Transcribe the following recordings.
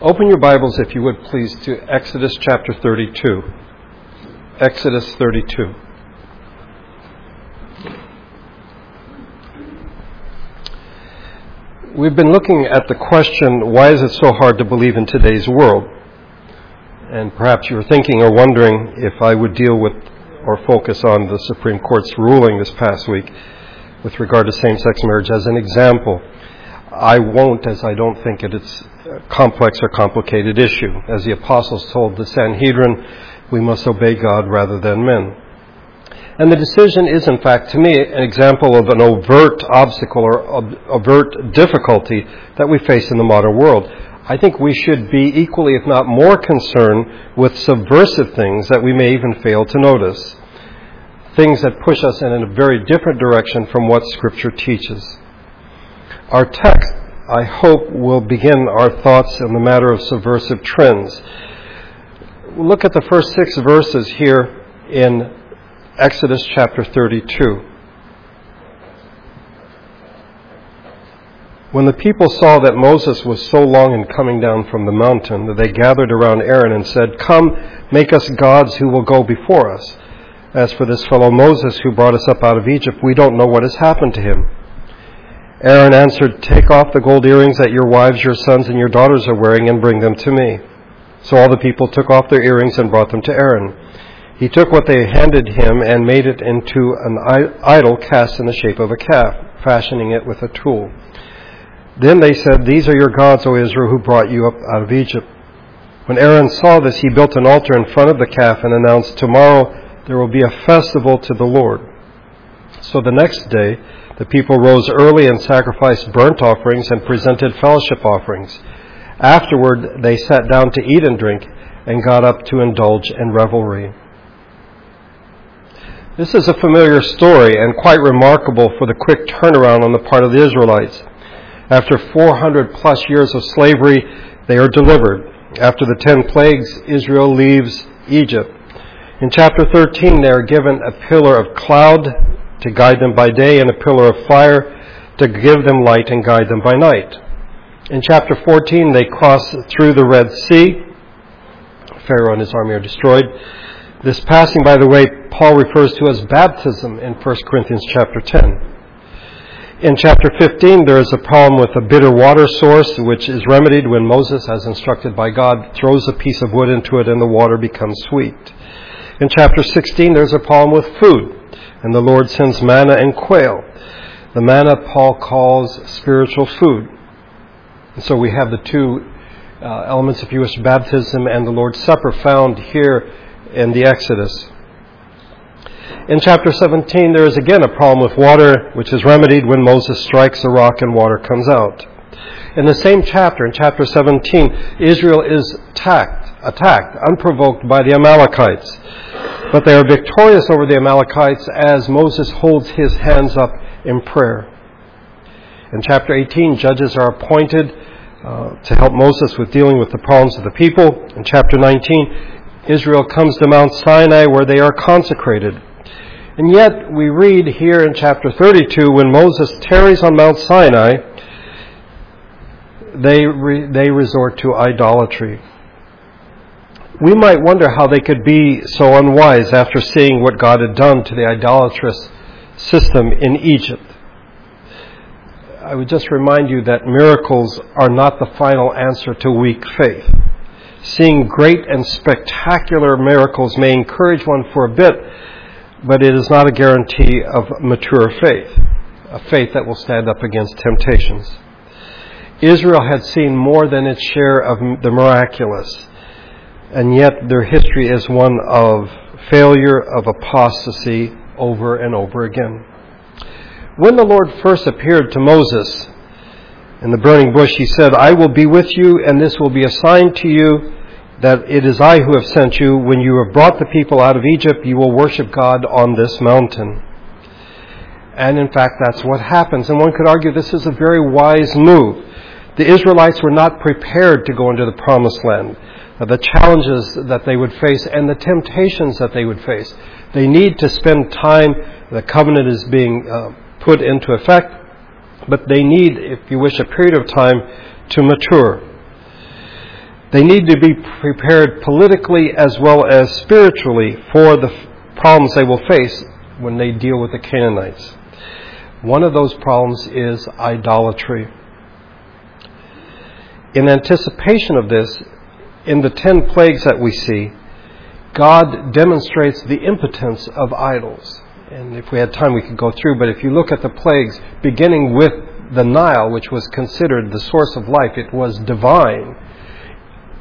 Open your Bibles, if you would please, to Exodus chapter 32. Exodus 32. We've been looking at the question why is it so hard to believe in today's world? And perhaps you're thinking or wondering if I would deal with or focus on the Supreme Court's ruling this past week with regard to same sex marriage as an example. I won't, as I don't think it's a complex or complicated issue. As the apostles told the Sanhedrin, we must obey God rather than men. And the decision is, in fact, to me, an example of an overt obstacle or overt difficulty that we face in the modern world. I think we should be equally, if not more, concerned with subversive things that we may even fail to notice. Things that push us in a very different direction from what Scripture teaches. Our text, I hope, will begin our thoughts on the matter of subversive trends. Look at the first six verses here in Exodus chapter 32. When the people saw that Moses was so long in coming down from the mountain, that they gathered around Aaron and said, Come, make us gods who will go before us. As for this fellow Moses who brought us up out of Egypt, we don't know what has happened to him. Aaron answered, Take off the gold earrings that your wives, your sons, and your daughters are wearing and bring them to me. So all the people took off their earrings and brought them to Aaron. He took what they handed him and made it into an idol cast in the shape of a calf, fashioning it with a tool. Then they said, These are your gods, O Israel, who brought you up out of Egypt. When Aaron saw this, he built an altar in front of the calf and announced, Tomorrow there will be a festival to the Lord. So the next day, the people rose early and sacrificed burnt offerings and presented fellowship offerings. Afterward, they sat down to eat and drink and got up to indulge in revelry. This is a familiar story and quite remarkable for the quick turnaround on the part of the Israelites. After 400 plus years of slavery, they are delivered. After the ten plagues, Israel leaves Egypt. In chapter 13, they are given a pillar of cloud to guide them by day and a pillar of fire to give them light and guide them by night. In chapter 14, they cross through the Red Sea. Pharaoh and his army are destroyed. This passing, by the way, Paul refers to as baptism in 1 Corinthians chapter 10. In chapter 15, there is a problem with a bitter water source, which is remedied when Moses, as instructed by God, throws a piece of wood into it and the water becomes sweet. In chapter 16, there's a problem with food, and the Lord sends manna and quail. The manna Paul calls spiritual food. And so we have the two uh, elements, of you wish, baptism and the Lord's Supper found here in the Exodus. In chapter 17, there is again a problem with water, which is remedied when Moses strikes a rock and water comes out. In the same chapter, in chapter 17, Israel is attacked, attacked, unprovoked by the Amalekites. But they are victorious over the Amalekites as Moses holds his hands up in prayer. In chapter 18, judges are appointed uh, to help Moses with dealing with the problems of the people. In chapter 19, Israel comes to Mount Sinai where they are consecrated. And yet, we read here in chapter 32 when Moses tarries on Mount Sinai, they, re, they resort to idolatry. We might wonder how they could be so unwise after seeing what God had done to the idolatrous system in Egypt. I would just remind you that miracles are not the final answer to weak faith. Seeing great and spectacular miracles may encourage one for a bit, but it is not a guarantee of mature faith, a faith that will stand up against temptations. Israel had seen more than its share of the miraculous, and yet their history is one of failure, of apostasy over and over again. When the Lord first appeared to Moses, in the burning bush, he said, I will be with you, and this will be a sign to you that it is I who have sent you. When you have brought the people out of Egypt, you will worship God on this mountain. And in fact, that's what happens. And one could argue this is a very wise move. The Israelites were not prepared to go into the promised land. The challenges that they would face and the temptations that they would face. They need to spend time. The covenant is being uh, put into effect but they need, if you wish, a period of time to mature. They need to be prepared politically as well as spiritually for the problems they will face when they deal with the Canaanites. One of those problems is idolatry. In anticipation of this, in the ten plagues that we see, God demonstrates the impotence of idols. And if we had time, we could go through, but if you look at the plagues, beginning with the Nile, which was considered the source of life, it was divine.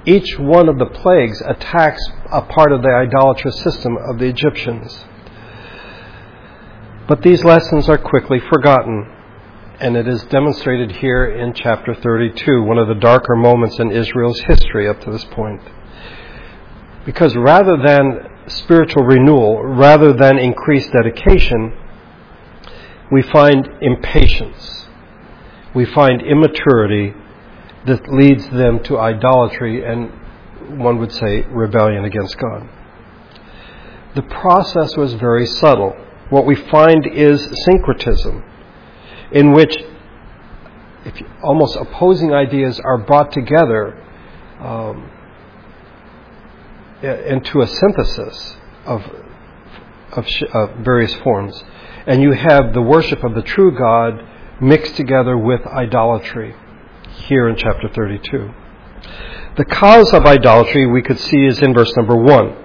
Each one of the plagues attacks a part of the idolatrous system of the Egyptians. But these lessons are quickly forgotten, and it is demonstrated here in chapter 32, one of the darker moments in Israel's history up to this point. Because rather than spiritual renewal, rather than increased dedication, we find impatience. We find immaturity that leads them to idolatry and, one would say, rebellion against God. The process was very subtle. What we find is syncretism, in which almost opposing ideas are brought together um, into a synthesis of, of, of various forms. And you have the worship of the true God mixed together with idolatry here in chapter 32. The cause of idolatry we could see is in verse number 1.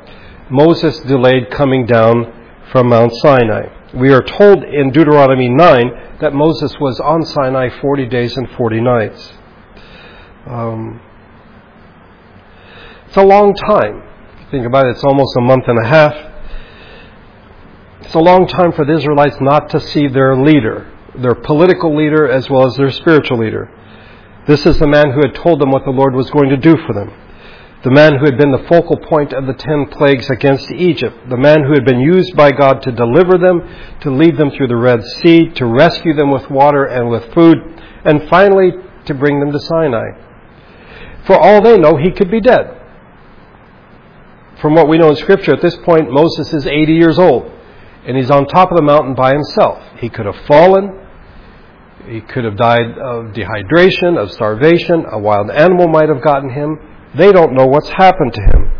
Moses delayed coming down from Mount Sinai. We are told in Deuteronomy 9 that Moses was on Sinai 40 days and 40 nights. Um, it's a long time. Think about it, it's almost a month and a half. It's a long time for the Israelites not to see their leader, their political leader as well as their spiritual leader. This is the man who had told them what the Lord was going to do for them. The man who had been the focal point of the ten plagues against Egypt. The man who had been used by God to deliver them, to lead them through the Red Sea, to rescue them with water and with food, and finally to bring them to Sinai. For all they know, he could be dead from what we know in Scripture, at this point, Moses is 80 years old, and he's on top of the mountain by himself. He could have fallen. He could have died of dehydration, of starvation. A wild animal might have gotten him. They don't know what's happened to him.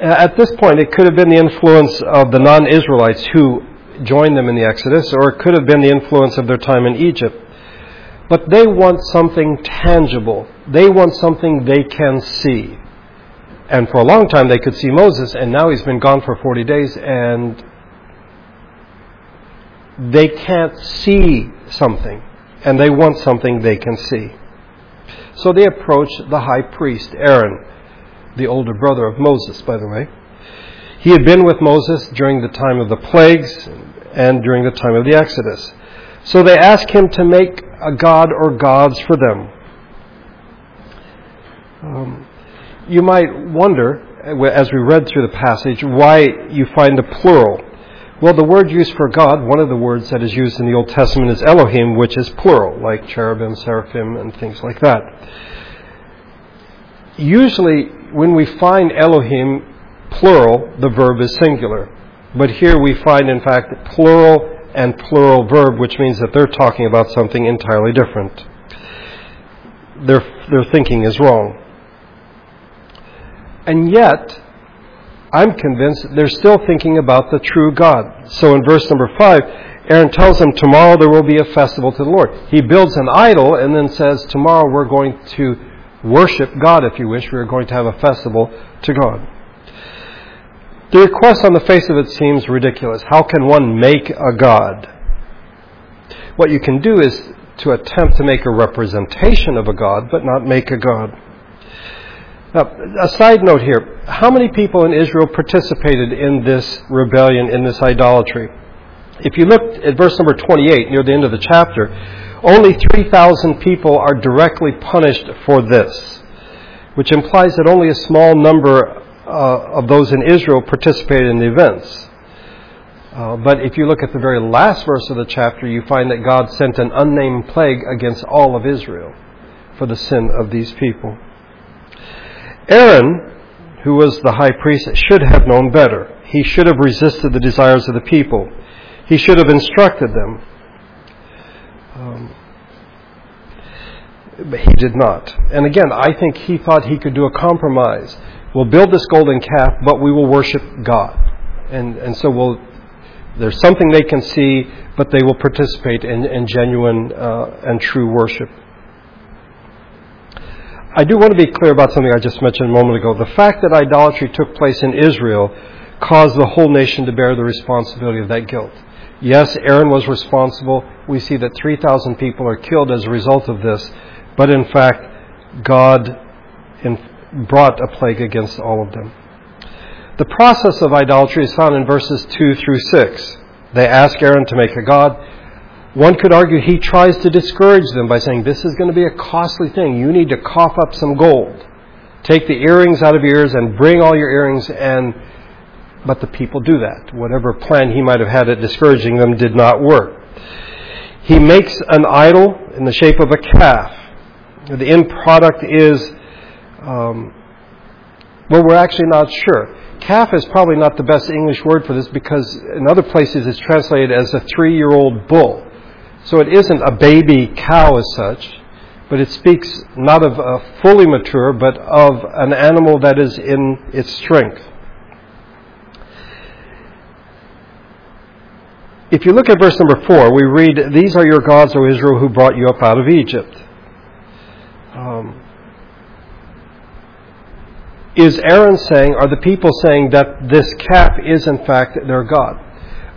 At this point, it could have been the influence of the non Israelites who joined them in the Exodus, or it could have been the influence of their time in Egypt. But they want something tangible. They want something they can see. And for a long time they could see Moses, and now he's been gone for 40 days, and they can't see something. And they want something they can see. So they approach the high priest, Aaron, the older brother of Moses, by the way. He had been with Moses during the time of the plagues and during the time of the Exodus. So they ask him to make a god or gods for them. Um, you might wonder, as we read through the passage, why you find the plural. Well, the word used for God, one of the words that is used in the Old Testament is Elohim, which is plural, like cherubim, seraphim, and things like that. Usually, when we find Elohim plural, the verb is singular. But here we find, in fact, plural and plural verb, which means that they're talking about something entirely different. Their, their thinking is wrong. And yet, I'm convinced they're still thinking about the true God. So in verse number 5, Aaron tells them, Tomorrow there will be a festival to the Lord. He builds an idol and then says, Tomorrow we're going to worship God, if you wish. We're going to have a festival to God. The request on the face of it seems ridiculous. How can one make a God? What you can do is to attempt to make a representation of a God, but not make a God. Now, a side note here how many people in Israel participated in this rebellion, in this idolatry? If you look at verse number 28, near the end of the chapter, only 3,000 people are directly punished for this, which implies that only a small number uh, of those in Israel participated in the events. Uh, but if you look at the very last verse of the chapter, you find that God sent an unnamed plague against all of Israel for the sin of these people. Aaron, who was the high priest, should have known better. He should have resisted the desires of the people. He should have instructed them. Um, but he did not. And again, I think he thought he could do a compromise. We'll build this golden calf, but we will worship God. And, and so we'll, there's something they can see, but they will participate in, in genuine uh, and true worship. I do want to be clear about something I just mentioned a moment ago. The fact that idolatry took place in Israel caused the whole nation to bear the responsibility of that guilt. Yes, Aaron was responsible. We see that 3,000 people are killed as a result of this, but in fact, God brought a plague against all of them. The process of idolatry is found in verses 2 through 6. They ask Aaron to make a god. One could argue he tries to discourage them by saying, This is going to be a costly thing. You need to cough up some gold. Take the earrings out of your ears and bring all your earrings and but the people do that. Whatever plan he might have had at discouraging them did not work. He makes an idol in the shape of a calf. The end product is, um, well, we're actually not sure. Calf is probably not the best English word for this because in other places it's translated as a three year old bull. So it isn't a baby cow as such, but it speaks not of a fully mature, but of an animal that is in its strength. If you look at verse number four, we read, These are your gods, O Israel, who brought you up out of Egypt. Um, is Aaron saying, are the people saying that this calf is in fact their God?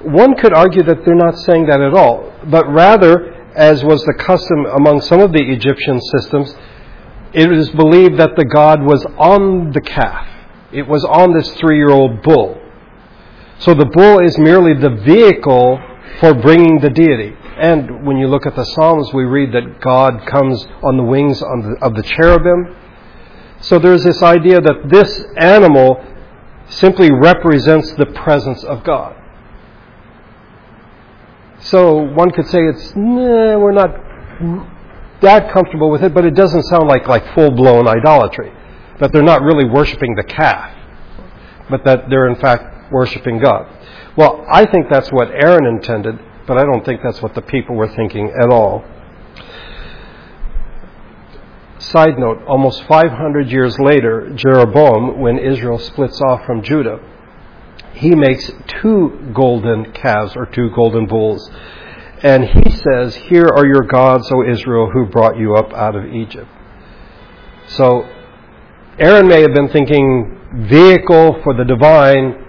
One could argue that they're not saying that at all, but rather, as was the custom among some of the Egyptian systems, it is believed that the God was on the calf. It was on this three year old bull. So the bull is merely the vehicle for bringing the deity. And when you look at the Psalms, we read that God comes on the wings of the cherubim. So there's this idea that this animal simply represents the presence of God. So one could say it's, nah, we're not that comfortable with it, but it doesn't sound like, like full blown idolatry. That they're not really worshiping the calf, but that they're in fact worshiping God. Well, I think that's what Aaron intended, but I don't think that's what the people were thinking at all. Side note, almost 500 years later, Jeroboam, when Israel splits off from Judah, he makes two golden calves or two golden bulls. And he says, Here are your gods, O Israel, who brought you up out of Egypt. So Aaron may have been thinking vehicle for the divine,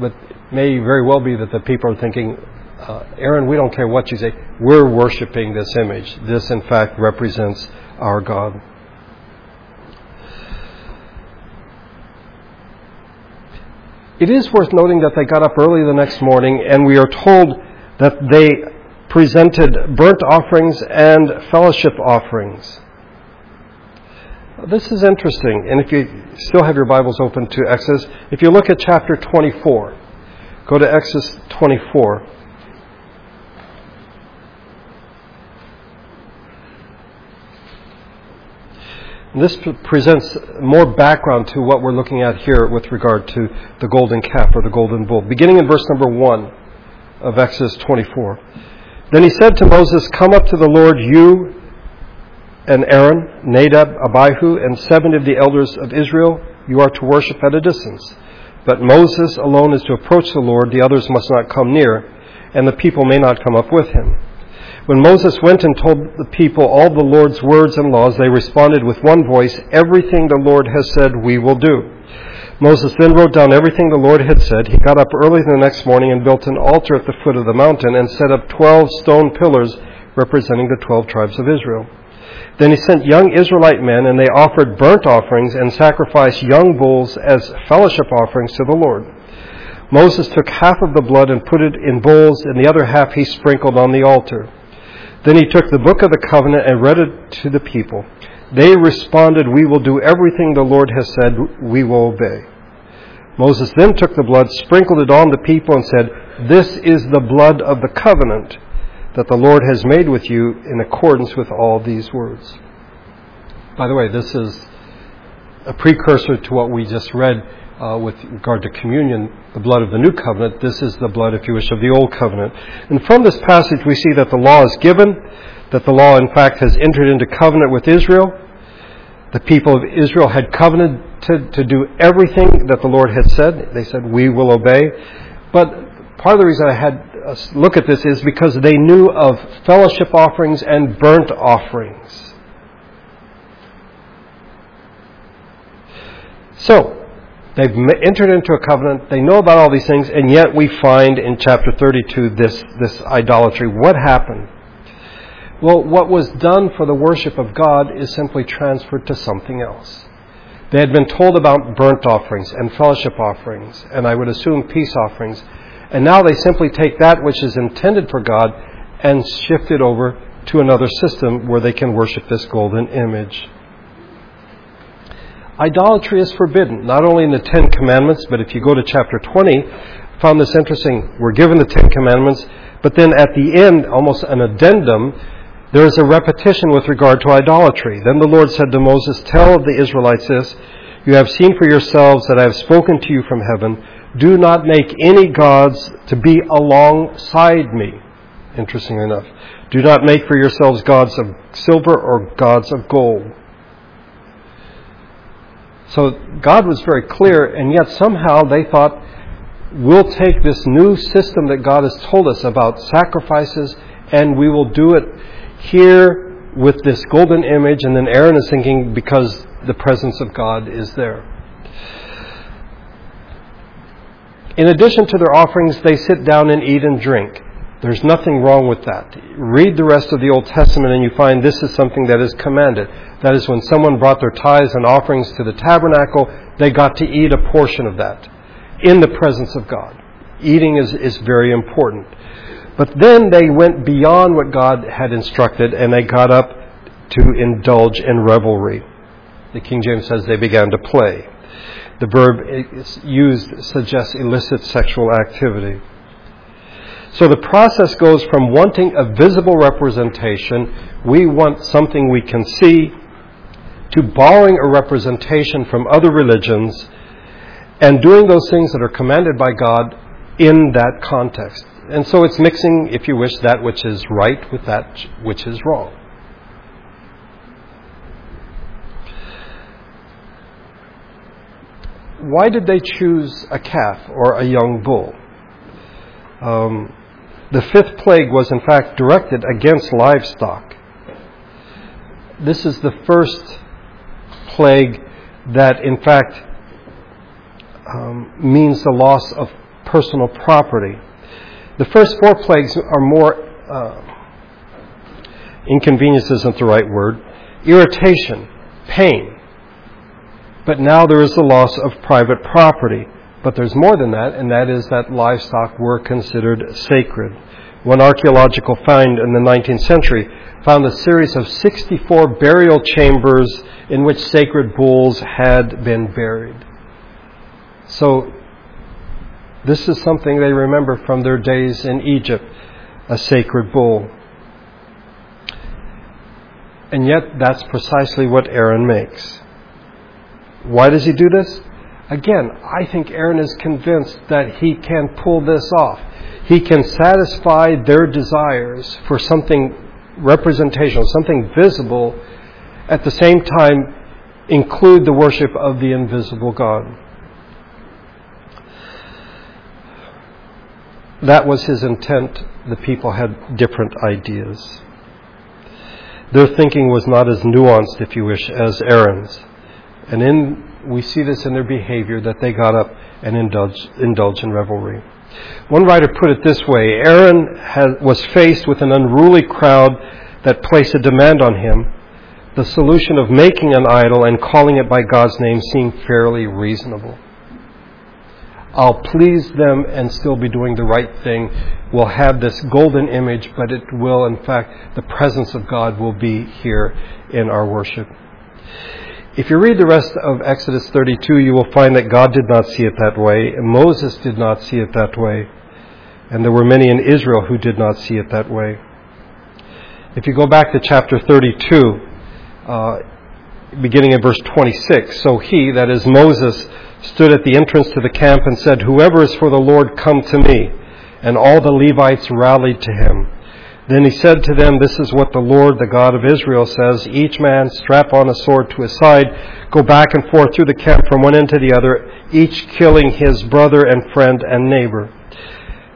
but may very well be that the people are thinking, uh, Aaron, we don't care what you say. We're worshiping this image. This, in fact, represents our God. It is worth noting that they got up early the next morning, and we are told that they presented burnt offerings and fellowship offerings. This is interesting, and if you still have your Bibles open to Exodus, if you look at chapter 24, Go to Exodus 24. This presents more background to what we're looking at here with regard to the golden calf or the golden bull. Beginning in verse number 1 of Exodus 24. Then he said to Moses, Come up to the Lord, you and Aaron, Nadab, Abihu, and seven of the elders of Israel. You are to worship at a distance. But Moses alone is to approach the Lord, the others must not come near, and the people may not come up with him. When Moses went and told the people all the Lord's words and laws, they responded with one voice, Everything the Lord has said, we will do. Moses then wrote down everything the Lord had said. He got up early the next morning and built an altar at the foot of the mountain and set up twelve stone pillars representing the twelve tribes of Israel. Then he sent young Israelite men, and they offered burnt offerings and sacrificed young bulls as fellowship offerings to the Lord. Moses took half of the blood and put it in bowls, and the other half he sprinkled on the altar. Then he took the book of the covenant and read it to the people. They responded, We will do everything the Lord has said, we will obey. Moses then took the blood, sprinkled it on the people, and said, This is the blood of the covenant that the Lord has made with you in accordance with all these words. By the way, this is a precursor to what we just read uh, with regard to communion, the blood of the new covenant. This is the blood, if you wish, of the old covenant. And from this passage, we see that the law is given, that the law, in fact, has entered into covenant with Israel. The people of Israel had covenanted to do everything that the Lord had said. They said, We will obey. But part of the reason I had us look at this is because they knew of fellowship offerings and burnt offerings. So, they've entered into a covenant, they know about all these things, and yet we find in chapter 32 this, this idolatry. What happened? Well, what was done for the worship of God is simply transferred to something else. They had been told about burnt offerings and fellowship offerings, and I would assume peace offerings, and now they simply take that which is intended for God and shift it over to another system where they can worship this golden image. Idolatry is forbidden, not only in the Ten Commandments, but if you go to chapter 20, found this interesting. We're given the Ten Commandments, but then at the end, almost an addendum, there is a repetition with regard to idolatry. Then the Lord said to Moses, Tell the Israelites this You have seen for yourselves that I have spoken to you from heaven. Do not make any gods to be alongside me. Interestingly enough. Do not make for yourselves gods of silver or gods of gold. So God was very clear, and yet somehow they thought, we'll take this new system that God has told us about sacrifices, and we will do it here with this golden image. And then Aaron is thinking, because the presence of God is there. In addition to their offerings, they sit down and eat and drink. There's nothing wrong with that. Read the rest of the Old Testament and you find this is something that is commanded. That is, when someone brought their tithes and offerings to the tabernacle, they got to eat a portion of that in the presence of God. Eating is, is very important. But then they went beyond what God had instructed and they got up to indulge in revelry. The King James says they began to play. The verb used suggests illicit sexual activity. So the process goes from wanting a visible representation, we want something we can see, to borrowing a representation from other religions and doing those things that are commanded by God in that context. And so it's mixing, if you wish, that which is right with that which is wrong. Why did they choose a calf or a young bull? Um, the fifth plague was, in fact, directed against livestock. This is the first plague that, in fact, um, means the loss of personal property. The first four plagues are more uh, inconvenience isn't the right word, irritation, pain. But now there is the loss of private property. But there's more than that, and that is that livestock were considered sacred. One archaeological find in the 19th century found a series of 64 burial chambers in which sacred bulls had been buried. So, this is something they remember from their days in Egypt a sacred bull. And yet, that's precisely what Aaron makes. Why does he do this? Again, I think Aaron is convinced that he can pull this off. He can satisfy their desires for something representational, something visible, at the same time include the worship of the invisible God. That was his intent. The people had different ideas. Their thinking was not as nuanced, if you wish, as Aaron's. And in we see this in their behavior that they got up and indulged, in revelry. One writer put it this way Aaron had, was faced with an unruly crowd that placed a demand on him. The solution of making an idol and calling it by God's name seemed fairly reasonable. I'll please them and still be doing the right thing. We'll have this golden image, but it will, in fact, the presence of God will be here in our worship. If you read the rest of Exodus 32, you will find that God did not see it that way, and Moses did not see it that way, and there were many in Israel who did not see it that way. If you go back to chapter 32, uh, beginning in verse 26, so he, that is Moses, stood at the entrance to the camp and said, Whoever is for the Lord, come to me. And all the Levites rallied to him. Then he said to them, This is what the Lord, the God of Israel, says Each man strap on a sword to his side, go back and forth through the camp from one end to the other, each killing his brother and friend and neighbor.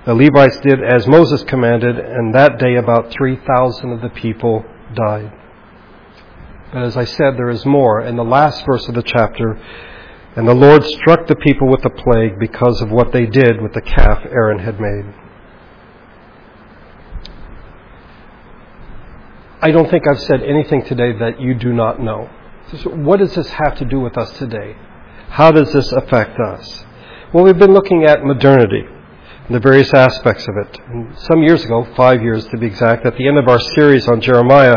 The Levites did as Moses commanded, and that day about 3,000 of the people died. But as I said, there is more. In the last verse of the chapter, and the Lord struck the people with a plague because of what they did with the calf Aaron had made. I don't think I've said anything today that you do not know. So What does this have to do with us today? How does this affect us? Well, we've been looking at modernity, and the various aspects of it. And some years ago, five years to be exact, at the end of our series on Jeremiah,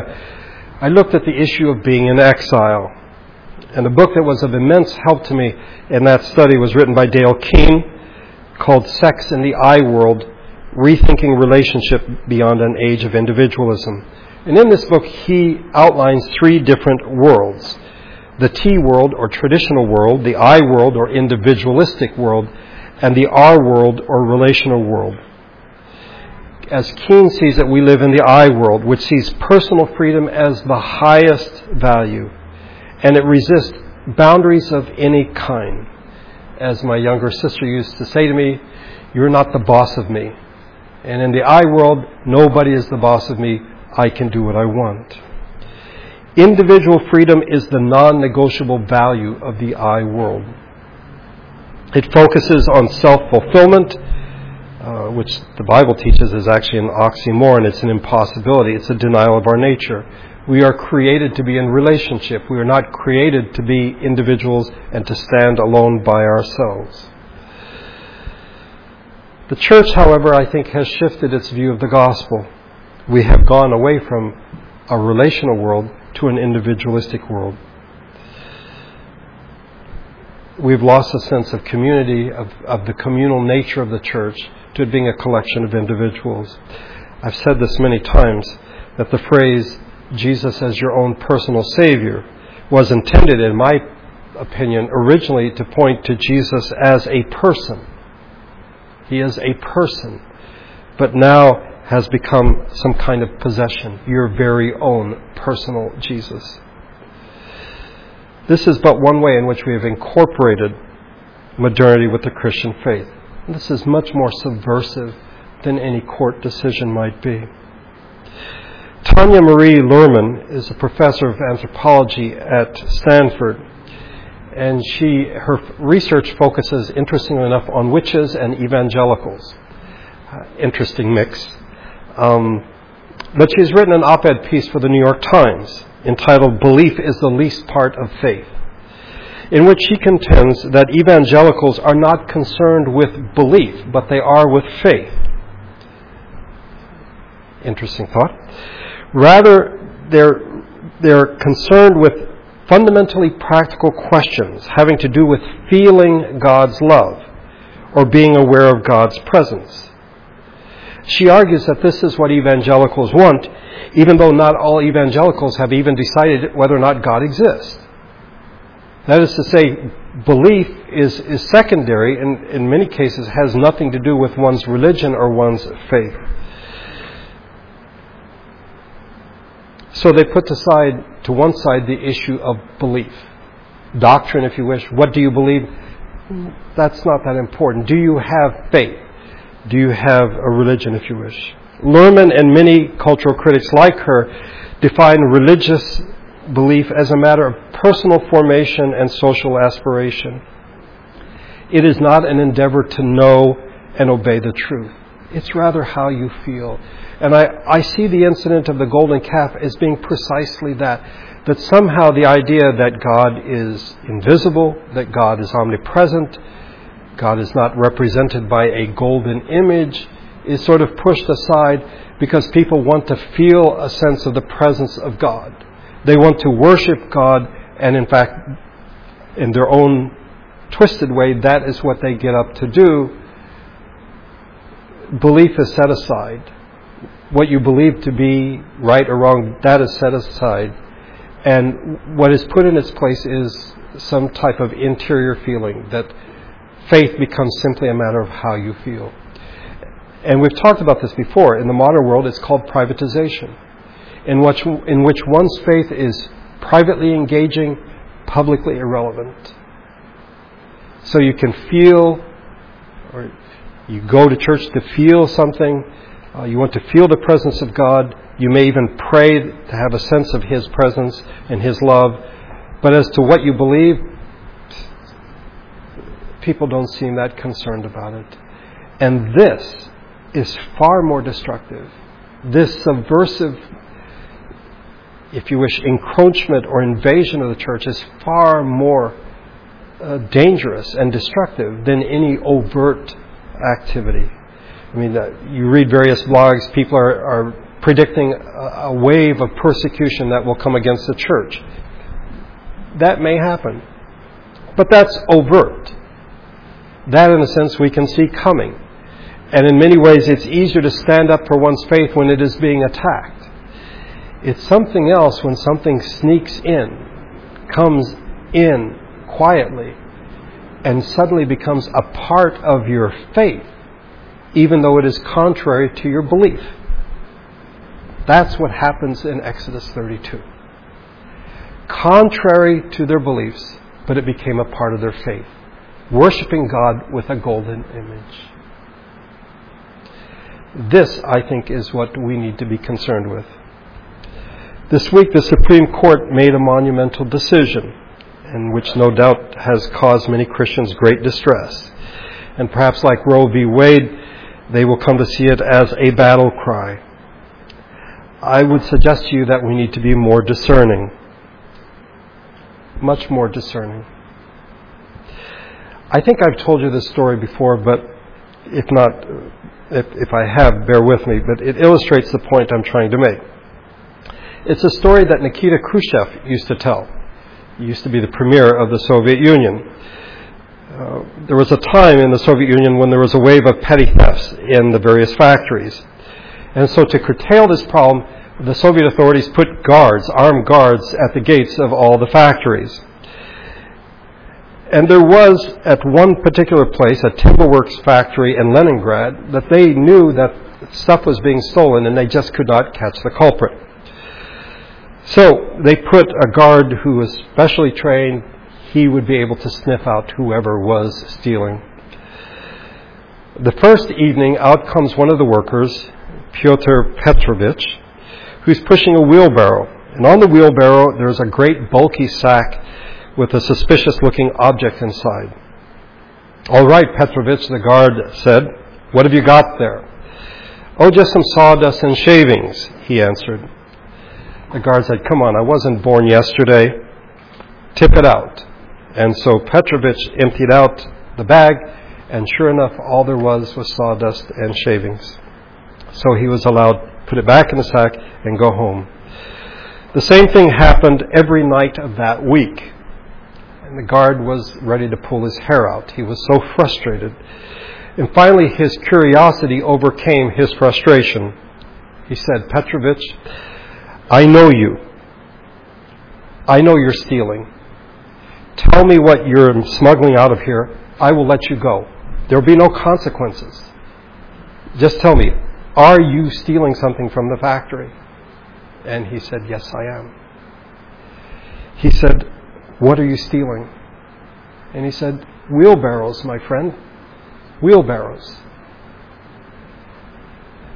I looked at the issue of being in exile. And a book that was of immense help to me in that study was written by Dale Kuehne called Sex in the I World Rethinking Relationship Beyond an Age of Individualism. And in this book, he outlines three different worlds the T world or traditional world, the I world or individualistic world, and the R world or relational world. As Kuehne sees it, we live in the I world, which sees personal freedom as the highest value, and it resists boundaries of any kind. As my younger sister used to say to me, You're not the boss of me. And in the I world, nobody is the boss of me. I can do what I want. Individual freedom is the non negotiable value of the I world. It focuses on self fulfillment, uh, which the Bible teaches is actually an oxymoron. It's an impossibility. It's a denial of our nature. We are created to be in relationship. We are not created to be individuals and to stand alone by ourselves. The church, however, I think has shifted its view of the gospel we have gone away from a relational world to an individualistic world. We've lost a sense of community, of, of the communal nature of the church, to it being a collection of individuals. I've said this many times that the phrase, Jesus as your own personal Savior, was intended, in my opinion, originally to point to Jesus as a person. He is a person. But now has become some kind of possession, your very own personal Jesus. This is but one way in which we have incorporated modernity with the Christian faith. This is much more subversive than any court decision might be. Tanya Marie Luhrmann is a professor of anthropology at Stanford, and she her research focuses, interestingly enough, on witches and evangelicals. Uh, interesting mix. Um, but she's written an op ed piece for the New York Times entitled Belief is the Least Part of Faith, in which she contends that evangelicals are not concerned with belief, but they are with faith. Interesting thought. Rather, they're, they're concerned with fundamentally practical questions having to do with feeling God's love or being aware of God's presence. She argues that this is what evangelicals want, even though not all evangelicals have even decided whether or not God exists. That is to say, belief is, is secondary and in many cases has nothing to do with one's religion or one's faith. So they put aside to one side the issue of belief. Doctrine, if you wish. What do you believe? That's not that important. Do you have faith? Do you have a religion, if you wish? Luhrmann and many cultural critics like her define religious belief as a matter of personal formation and social aspiration. It is not an endeavor to know and obey the truth. It's rather how you feel. And I, I see the incident of the golden calf as being precisely that. That somehow the idea that God is invisible, that God is omnipresent, God is not represented by a golden image, is sort of pushed aside because people want to feel a sense of the presence of God. They want to worship God, and in fact, in their own twisted way, that is what they get up to do. Belief is set aside. What you believe to be right or wrong, that is set aside. And what is put in its place is some type of interior feeling that faith becomes simply a matter of how you feel. And we've talked about this before. In the modern world, it's called privatization, in which, in which one's faith is privately engaging, publicly irrelevant. So you can feel, or you go to church to feel something, uh, you want to feel the presence of God. You may even pray to have a sense of His presence and His love. But as to what you believe, people don't seem that concerned about it. And this is far more destructive. This subversive, if you wish, encroachment or invasion of the church is far more uh, dangerous and destructive than any overt activity. I mean, you read various blogs, people are, are predicting a wave of persecution that will come against the church. That may happen. But that's overt. That, in a sense, we can see coming. And in many ways, it's easier to stand up for one's faith when it is being attacked. It's something else when something sneaks in, comes in quietly, and suddenly becomes a part of your faith, even though it is contrary to your belief. That's what happens in Exodus 32. Contrary to their beliefs, but it became a part of their faith. Worshipping God with a golden image. This, I think, is what we need to be concerned with. This week, the Supreme Court made a monumental decision, and which no doubt has caused many Christians great distress. And perhaps like Roe v. Wade, they will come to see it as a battle cry. I would suggest to you that we need to be more discerning. Much more discerning. I think I've told you this story before, but if not, if, if I have, bear with me, but it illustrates the point I'm trying to make. It's a story that Nikita Khrushchev used to tell. Used to be the premier of the Soviet Union. Uh, there was a time in the Soviet Union when there was a wave of petty thefts in the various factories. And so to curtail this problem, the Soviet authorities put guards, armed guards, at the gates of all the factories. And there was at one particular place, a timberworks factory in Leningrad, that they knew that stuff was being stolen and they just could not catch the culprit. So they put a guard who was specially trained. He would be able to sniff out whoever was stealing. The first evening, out comes one of the workers, Pyotr Petrovich, who's pushing a wheelbarrow. And on the wheelbarrow, there's a great bulky sack with a suspicious looking object inside. All right, Petrovich, the guard said. What have you got there? Oh, just some sawdust and shavings, he answered. The guard said, Come on, I wasn't born yesterday. Tip it out. And so Petrovich emptied out the bag, and sure enough, all there was was sawdust and shavings. So he was allowed to put it back in the sack and go home. The same thing happened every night of that week. And the guard was ready to pull his hair out. He was so frustrated. And finally, his curiosity overcame his frustration. He said, Petrovich, I know you. I know you're stealing. Tell me what you're smuggling out of here. I will let you go. There will be no consequences. Just tell me, are you stealing something from the factory? And he said, Yes, I am. He said, what are you stealing? And he said, Wheelbarrows, my friend. Wheelbarrows.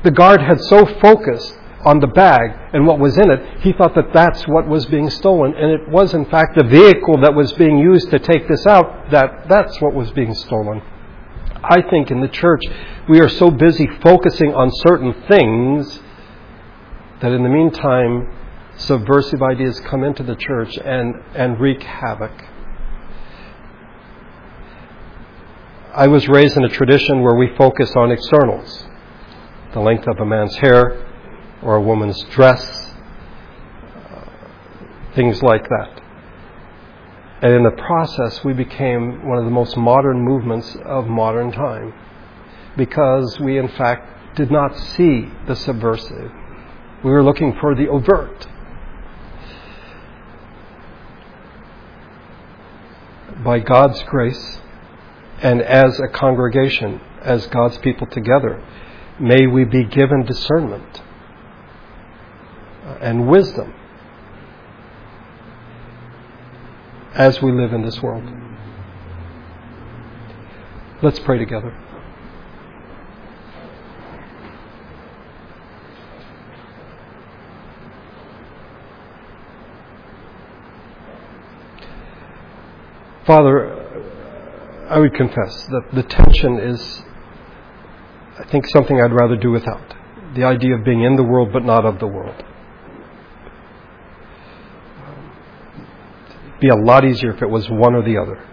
The guard had so focused on the bag and what was in it, he thought that that's what was being stolen. And it was, in fact, the vehicle that was being used to take this out that that's what was being stolen. I think in the church, we are so busy focusing on certain things that in the meantime, subversive ideas come into the church and, and wreak havoc. I was raised in a tradition where we focus on externals the length of a man's hair or a woman's dress, uh, things like that. And in the process, we became one of the most modern movements of modern time because we, in fact, did not see the subversive. We were looking for the overt. by God's grace and as a congregation, as God's people together, May we be given discernment and wisdom as we live in this world. Let's pray together. Father, I would confess that the tension is, I think, something I'd rather do without. The idea of being in the world but not of the world. Be a lot easier if it was one or the other.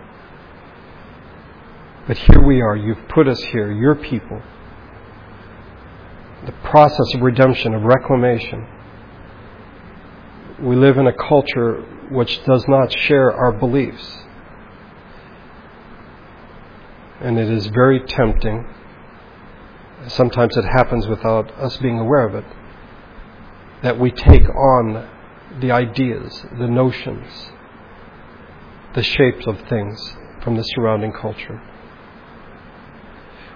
But here we are. You've put us here, your people. The process of redemption, of reclamation. We live in a culture which does not share our beliefs. And it is very tempting. Sometimes it happens without us being aware of it. That we take on the ideas, the notions, the shapes of things from the surrounding culture.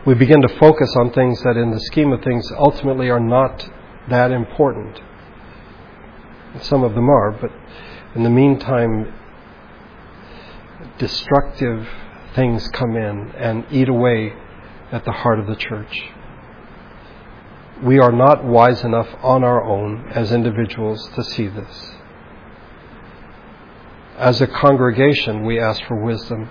We begin to focus on things that, in the scheme of things, ultimately are not that important. Some of them are, but in the meantime, destructive things come in and eat away at the heart of the church. We are not wise enough on our own as individuals to see this. As a congregation, we ask for wisdom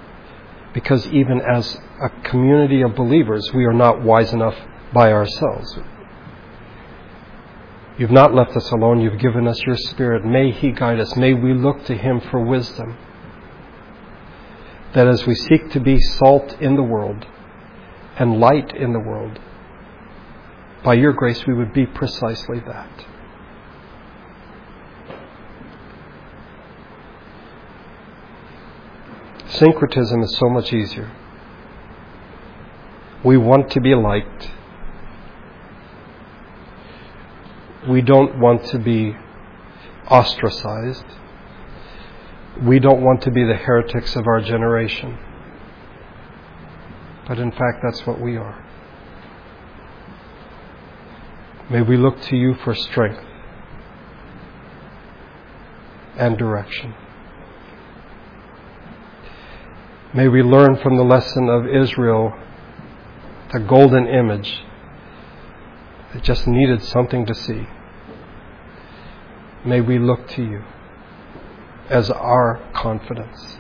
because even as a community of believers, we are not wise enough by ourselves. You've not left us alone. You've given us your Spirit. May He guide us. May we look to Him for wisdom that as we seek to be salt in the world and light in the world, by your grace we would be precisely that. Syncretism is so much easier. We want to be liked. We don't want to be ostracized. We don't want to be the heretics of our generation. But in fact, that's what we are. May we look to you for strength and direction. May we learn from the lesson of Israel, the golden image that just needed something to see. May we look to you as our confidence.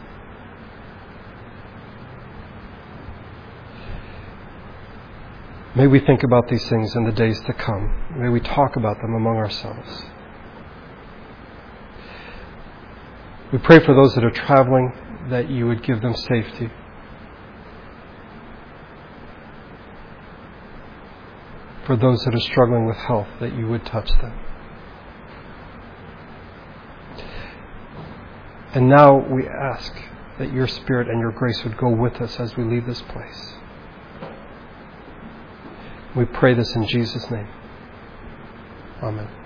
May we think about these things in the days to come. May we talk about them among ourselves. We pray for those that are traveling that you would give them safety. For those that are struggling with health, that you would touch them. And now we ask that your Spirit and your grace would go with us as we leave this place. We pray this in Jesus' name. Amen.